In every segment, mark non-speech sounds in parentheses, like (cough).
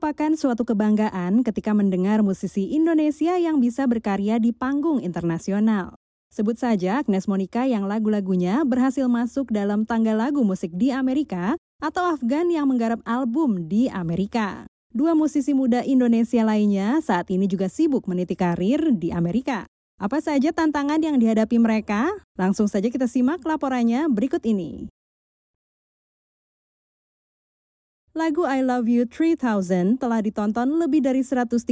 merupakan suatu kebanggaan ketika mendengar musisi Indonesia yang bisa berkarya di panggung internasional. Sebut saja Agnes Monica yang lagu-lagunya berhasil masuk dalam tangga lagu musik di Amerika atau Afgan yang menggarap album di Amerika. Dua musisi muda Indonesia lainnya saat ini juga sibuk meniti karir di Amerika. Apa saja tantangan yang dihadapi mereka? Langsung saja kita simak laporannya berikut ini. Lagu I Love You 3000 telah ditonton lebih dari 136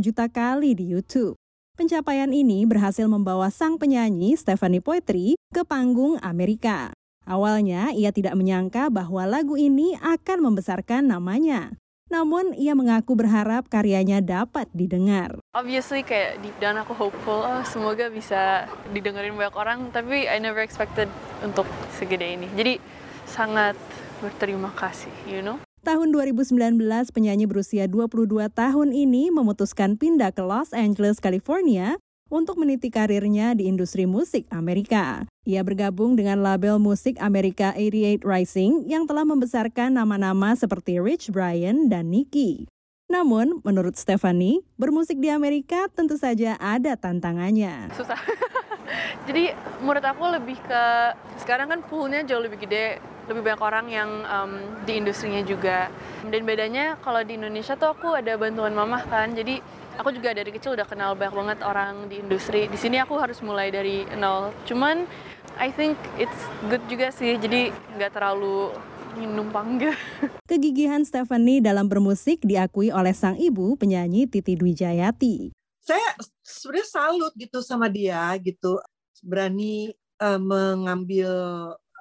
juta kali di YouTube. Pencapaian ini berhasil membawa sang penyanyi Stephanie Poetry ke panggung Amerika. Awalnya ia tidak menyangka bahwa lagu ini akan membesarkan namanya. Namun ia mengaku berharap karyanya dapat didengar. Obviously kayak deep down aku hopeful, oh, semoga bisa didengerin banyak orang, tapi I never expected untuk segede ini. Jadi sangat berterima kasih, you know. Tahun 2019, penyanyi berusia 22 tahun ini memutuskan pindah ke Los Angeles, California untuk meniti karirnya di industri musik Amerika. Ia bergabung dengan label musik Amerika 88 Rising yang telah membesarkan nama-nama seperti Rich Brian dan Nicky. Namun, menurut Stephanie, bermusik di Amerika tentu saja ada tantangannya. Susah. (laughs) Jadi menurut aku lebih ke sekarang kan poolnya jauh lebih gede lebih banyak orang yang um, di industrinya juga. Dan bedanya kalau di Indonesia tuh aku ada bantuan mamah kan. Jadi aku juga dari kecil udah kenal banyak banget orang di industri. Di sini aku harus mulai dari nol. Cuman I think it's good juga sih. Jadi nggak terlalu numpang gitu. (laughs) Kegigihan Stephanie dalam bermusik diakui oleh sang ibu penyanyi Titi Dwijayati. Saya sebenarnya salut gitu sama dia gitu. Berani uh, mengambil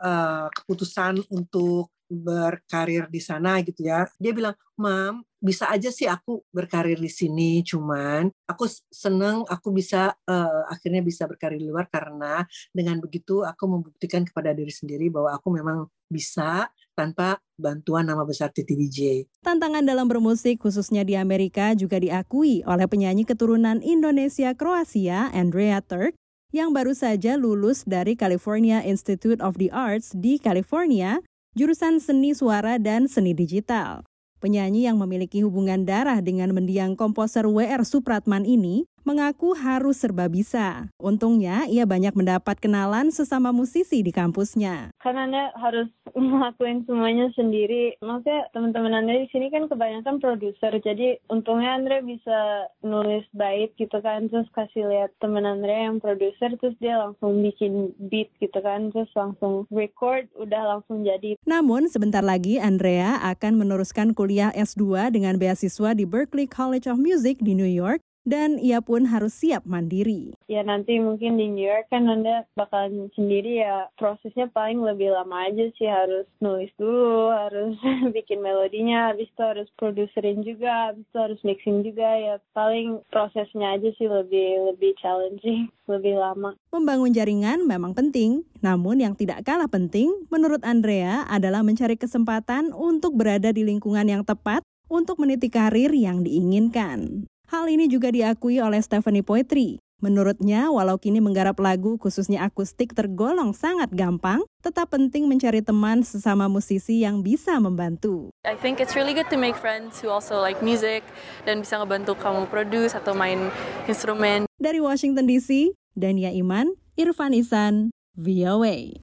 uh, keputusan untuk berkarir di sana gitu ya. Dia bilang, "Mam, bisa aja sih aku berkarir di sini, cuman aku seneng aku bisa uh, akhirnya bisa berkarir di luar karena dengan begitu aku membuktikan kepada diri sendiri bahwa aku memang bisa tanpa bantuan nama besar Titi DJ. Tantangan dalam bermusik khususnya di Amerika juga diakui oleh penyanyi keturunan Indonesia Kroasia Andrea Turk yang baru saja lulus dari California Institute of the Arts di California, jurusan seni suara dan seni digital. Penyanyi yang memiliki hubungan darah dengan mendiang komposer WR Supratman ini mengaku harus serba bisa. Untungnya, ia banyak mendapat kenalan sesama musisi di kampusnya. Karena Anda harus (laughs) ngelakuin semuanya sendiri. Maksudnya teman-teman Anda di sini kan kebanyakan produser, jadi untungnya Andre bisa nulis bait gitu kan, terus kasih lihat teman Andre yang produser, terus dia langsung bikin beat gitu kan, terus langsung record, udah langsung jadi. Namun, sebentar lagi Andrea akan meneruskan kuliah S2 dengan beasiswa di Berklee College of Music di New York dan ia pun harus siap mandiri. Ya nanti mungkin di New York kan Anda bakalan sendiri ya prosesnya paling lebih lama aja sih harus nulis dulu, harus (laughs) bikin melodinya, habis itu harus produserin juga, habis itu harus mixing juga ya paling prosesnya aja sih lebih lebih challenging, (laughs) lebih lama. Membangun jaringan memang penting, namun yang tidak kalah penting menurut Andrea adalah mencari kesempatan untuk berada di lingkungan yang tepat untuk meniti karir yang diinginkan. Hal ini juga diakui oleh Stephanie Poetry. Menurutnya, walau kini menggarap lagu khususnya akustik tergolong sangat gampang, tetap penting mencari teman sesama musisi yang bisa membantu. I think it's really good to make friends who also like music dan bisa ngebantu kamu produce atau main instrumen. Dari Washington DC, Dania Iman, Irfan Isan, VOA.